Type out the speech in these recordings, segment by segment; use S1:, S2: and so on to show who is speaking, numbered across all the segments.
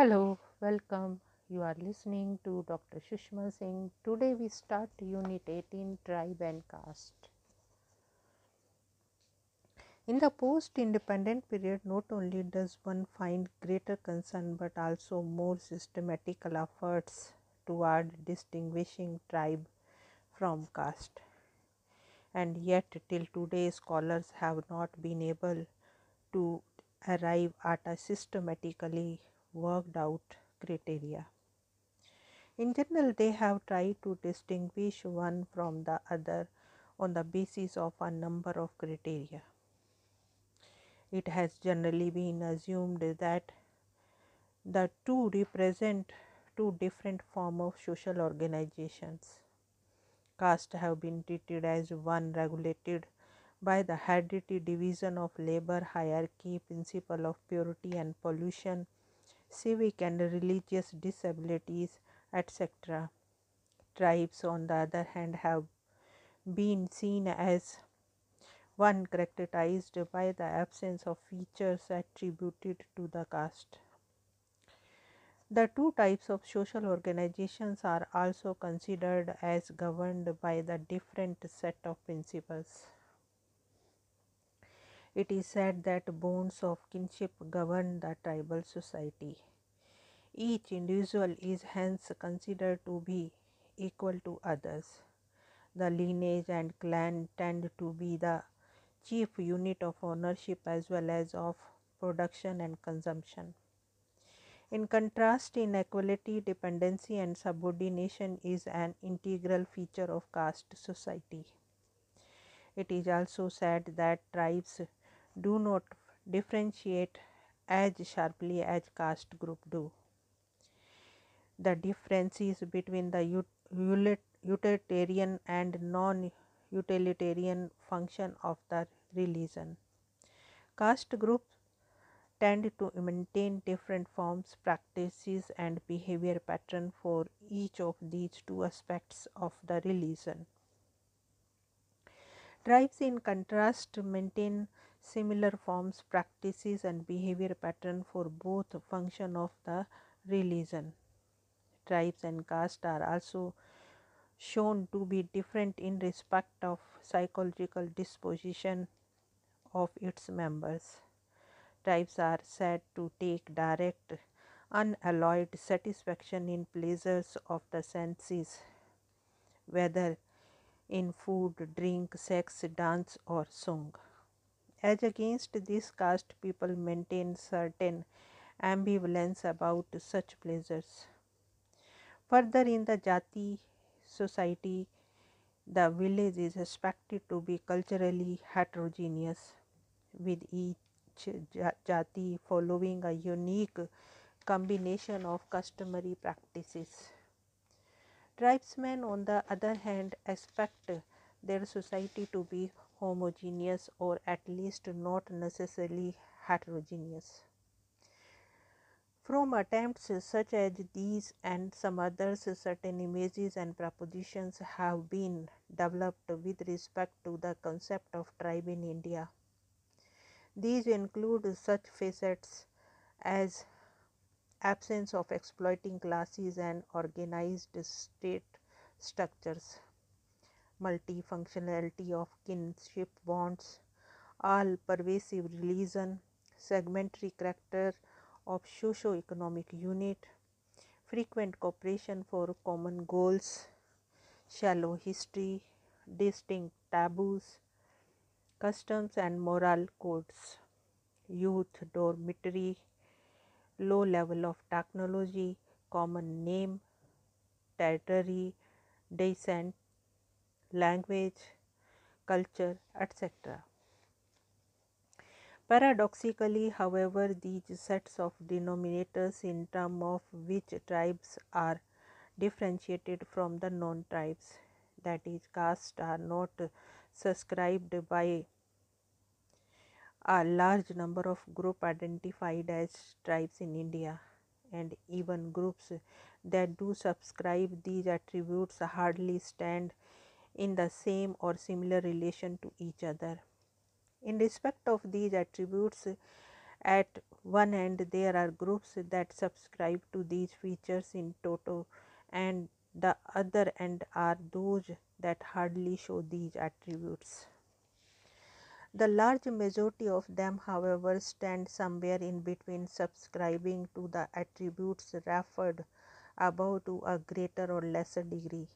S1: Hello, welcome. You are listening to Dr. Shushma Singh. Today we start Unit 18 Tribe and Caste. In the post independent period, not only does one find greater concern but also more systematical efforts toward distinguishing tribe from caste. And yet, till today, scholars have not been able to arrive at a systematically worked out criteria. In general, they have tried to distinguish one from the other on the basis of a number of criteria. It has generally been assumed that the two represent two different forms of social organizations. Caste have been treated as one regulated by the hereditary division of labor hierarchy, principle of purity and pollution, civic and religious disabilities, etc. Tribes, on the other hand, have been seen as one characterized by the absence of features attributed to the caste. The two types of social organizations are also considered as governed by the different set of principles. It is said that bonds of kinship govern the tribal society. Each individual is hence considered to be equal to others. The lineage and clan tend to be the chief unit of ownership as well as of production and consumption. In contrast, inequality, dependency, and subordination is an integral feature of caste society. It is also said that tribes do not differentiate as sharply as caste group do. The differences between the utilitarian and non utilitarian function of the religion. Caste groups tend to maintain different forms, practices, and behavior pattern for each of these two aspects of the religion. Tribes, in contrast, maintain similar forms, practices, and behavior pattern for both function of the religion. Tribes and caste are also shown to be different in respect of psychological disposition of its members. Tribes are said to take direct, unalloyed satisfaction in pleasures of the senses, whether in food, drink, sex, dance, or song. As against this caste, people maintain certain ambivalence about such pleasures. Further, in the Jati society, the village is expected to be culturally heterogeneous, with each jati following a unique combination of customary practices. Tribesmen, on the other hand, expect their society to be homogeneous or at least not necessarily heterogeneous. From attempts such as these and some others, certain images and propositions have been developed with respect to the concept of tribe in India. These include such facets as absence of exploiting classes and organized state structures, multifunctionality of kinship bonds, all pervasive religion, segmentary character of socio-economic unit, frequent cooperation for common goals, shallow history, distinct taboos, customs and moral codes, youth dormitory, low level of technology, common name, territory, descent, language, culture, etc. Paradoxically, however, these sets of denominators in terms of which tribes are differentiated from the non tribes, that is, castes, are not subscribed by a large number of groups identified as tribes in India and even groups that do subscribe these attributes hardly stand in the same or similar relation to each other. In respect of these attributes, At one end, there are groups that subscribe to these features in toto, and the other end are those that hardly show these attributes. The large majority of them, however, stand somewhere in between, subscribing to the attributes referred above to a greater or lesser degree.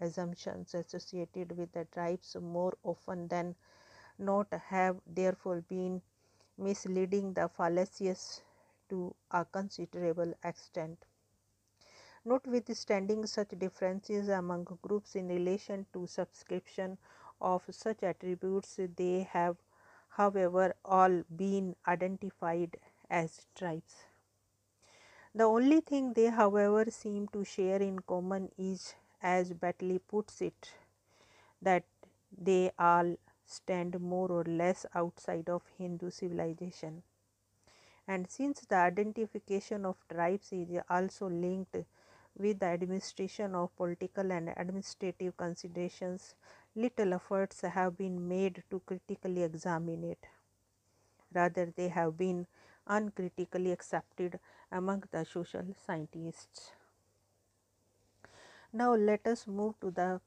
S1: Assumptions associated with the tribes more often than not have therefore been misleading the fallacious to a considerable extent. Notwithstanding such differences among groups in relation to subscription of such attributes, they have, however, all been identified as tribes. The only thing they, however, seem to share in common is, as Bailey puts it, that they all stand more or less outside of Hindu civilization. And since the identification of tribes is also linked with the administration of political and administrative considerations, little efforts have been made to critically examine it. Rather, they have been uncritically accepted among the social scientists. Now, let us move to the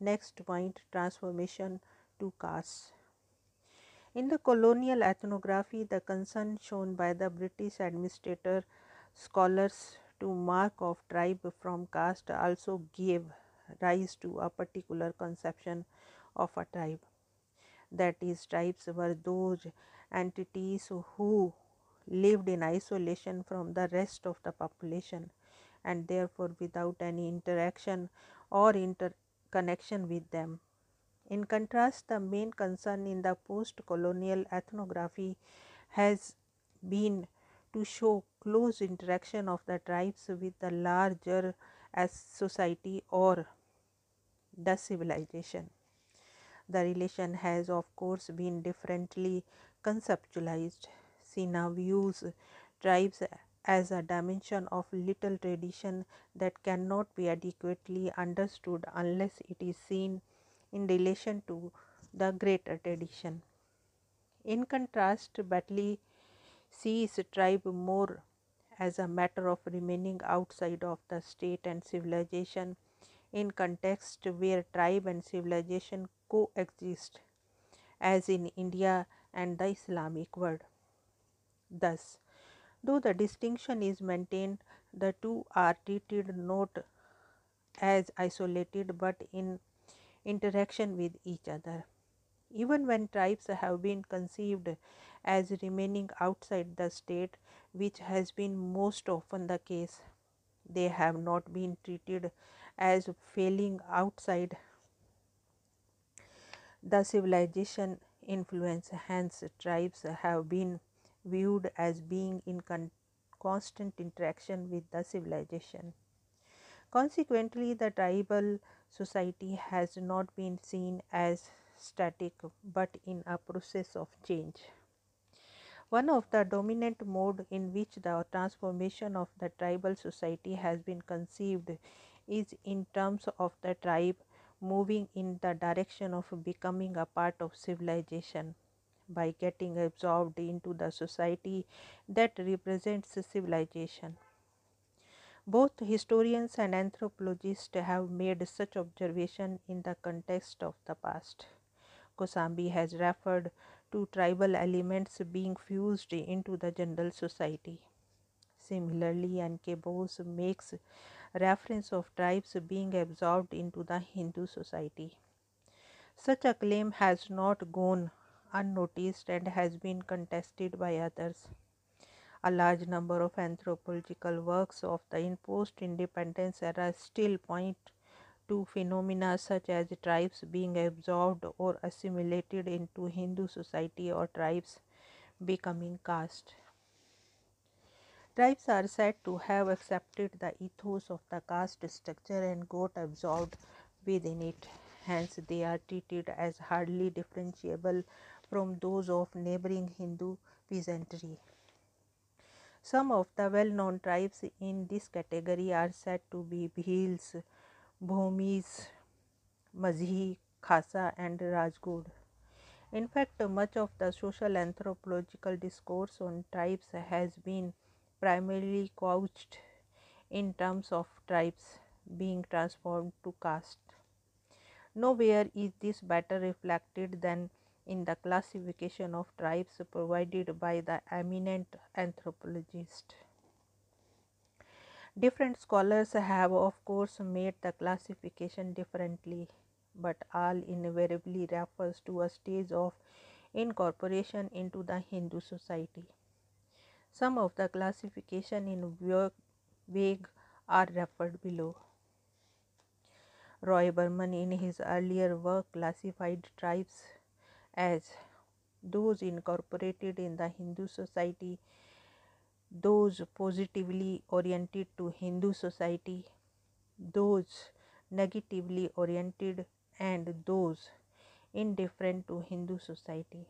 S1: next point transformation to castes. In the colonial ethnography, the concern shown by the British administrator scholars to mark off tribe from caste also gave rise to a particular conception of a tribe. That is, tribes were those entities who lived in isolation from the rest of the population and therefore without any interaction or interconnection with them. In contrast, the main concern in the post colonial ethnography has been to show close interaction of the tribes with the larger as society or the civilization. The relation has of course been differently conceptualized. Sinha views tribes as a dimension of little tradition that cannot be adequately understood unless it is seen in relation to the greater tradition. In contrast, Bailey sees tribe more as a matter of remaining outside of the state and civilization in context where tribe and civilization coexist as in India and the Islamic world. Thus, though the distinction is maintained, the two are treated not as isolated but in interaction with each other. Even when tribes have been conceived as remaining outside the state, which has been most often the case, they have not been treated as failing outside the civilization influence. Hence, tribes have been viewed as being in con- constant interaction with the civilization. Consequently, the tribal society has not been seen as static but in a process of change. One of the dominant mode in which the transformation of the tribal society has been conceived is in terms of the tribe moving in the direction of becoming a part of civilization by getting absorbed into the society that represents civilization. Both historians and anthropologists have made such observation in the context of the past. Kosambi has referred to tribal elements being fused into the general society. Similarly, N.K. Bose makes reference of tribes being absorbed into the Hindu society. Such a claim has not gone unnoticed and has been contested by others. A large number of anthropological works of the post independence era still point to phenomena such as tribes being absorbed or assimilated into Hindu society or tribes becoming caste. Tribes are said to have accepted the ethos of the caste structure and got absorbed within it. Hence, they are treated as hardly differentiable from those of neighboring Hindu peasantry. Some of the well known tribes in this category are said to be Bhils, Bhumis, Mazhi, Khasa, and Rajgud. In fact, much of the social anthropological discourse on tribes has been primarily couched in terms of tribes being transformed to caste. Nowhere is this better reflected than in the classification of tribes provided by the eminent anthropologist. Different scholars have, of course, made the classification differently, but all invariably refers to a stage of incorporation into the Hindu society. Some of the classification in vague are referred below. Roy Burman in his earlier work classified tribes as those incorporated in the Hindu society, those positively oriented to Hindu society, those negatively oriented and those indifferent to Hindu society.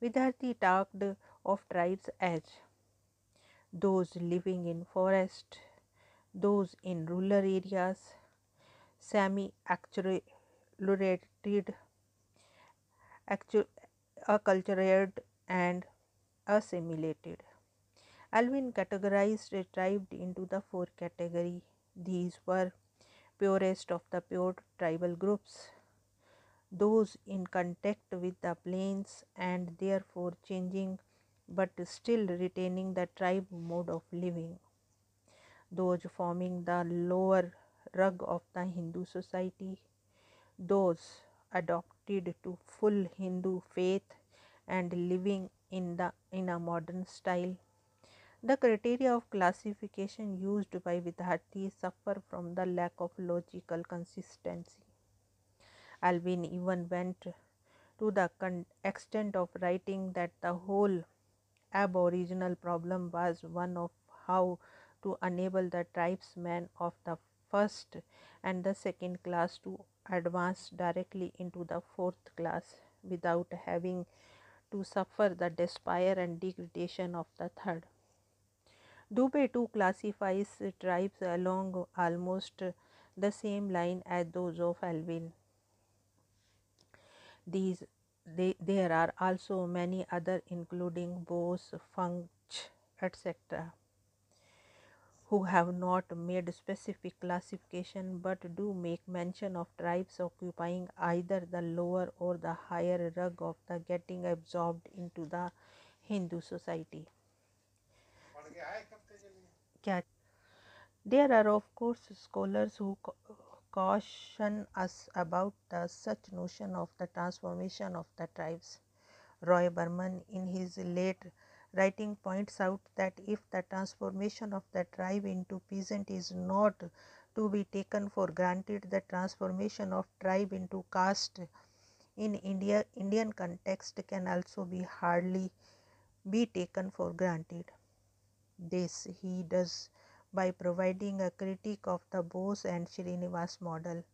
S1: Vidyarthi talked of tribes as those living in forest, those in rural areas, semi-acculturated, and assimilated. Elwin categorized the tribe into the four categories. These were purest of the pure tribal groups, those in contact with the plains and therefore changing but still retaining the tribe mode of living, those forming the lower rug of the Hindu society, those to full Hindu faith and living in the in a modern style. The criteria of classification used by Vidyarthi suffer from the lack of logical consistency. Elwin even went to the extent of writing that the whole aboriginal problem was one of how to enable the tribesmen of the first and the second class to advance directly into the fourth class without having to suffer the despair and degradation of the third. Dubé too classifies tribes along almost the same line as those of Elwin. These they, there are also many other including Bose, Fuchs, etc who have not made specific classification but do make mention of tribes occupying either the lower or the higher rug of the getting absorbed into the Hindu society. There are of course scholars who caution us about the such notion of the transformation of the tribes. Roy Burman in his late writing points out that if the transformation of the tribe into peasant is not to be taken for granted, the transformation of tribe into caste in India, Indian context can also be hardly be taken for granted. This he does by providing a critique of the Bose and Srinivas model.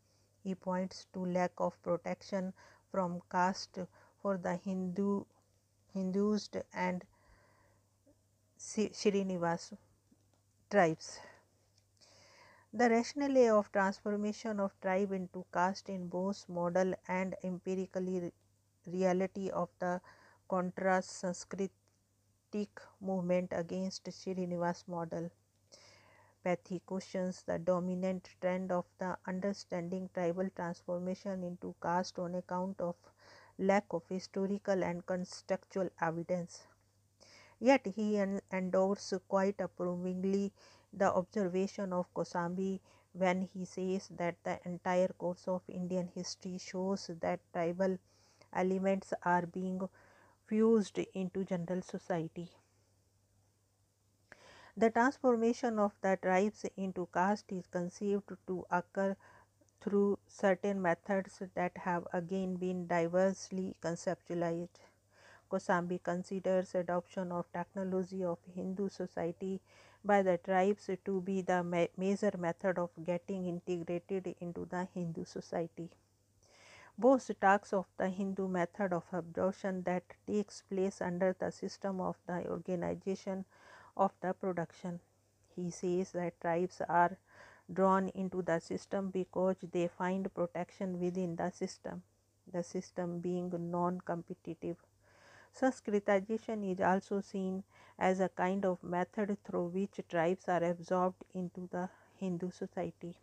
S1: He points to lack of protection from caste for the Hindu Hindus and Srinivas tribes. The rationale of transformation of tribe into caste in Bose model and empirically reality of the contrast Sanskritic movement against Srinivas model. Pathy questions the dominant trend of the understanding tribal transformation into caste on account of lack of historical and contextual evidence. Yet he endorses quite approvingly the observation of Kosambi when he says that the entire course of Indian history shows that tribal elements are being fused into general society. The transformation of the tribes into caste is conceived to occur through certain methods that have again been diversely conceptualized. Kosambi considers adoption of technology of Hindu society by the tribes to be the ma major method of getting integrated into the Hindu society. Bose talks of the Hindu method of absorption that takes place under the system of the organization of the production. He says that tribes are drawn into the system because they find protection within the system. the system being non competitive. Sanskritization is also seen as a kind of method through which tribes are absorbed into the Hindu society.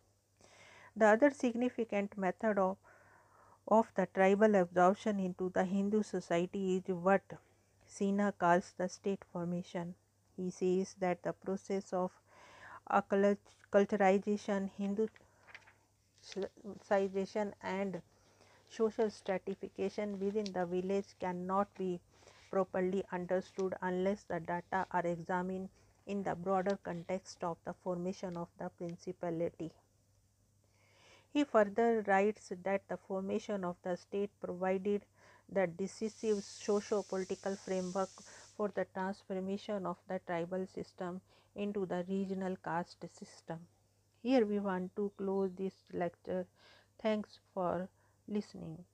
S1: The other significant method of, of the tribal absorption into the Hindu society is what Sinha calls the state formation. He says that the process of culturization, Hinduization, and social stratification within the village cannot be properly understood unless the data are examined in the broader context of the formation of the principality. He further writes that the formation of the state provided the decisive socio political framework for the transformation of the tribal system into the regional caste system. Here we want to close this lecture. Thanks for listening.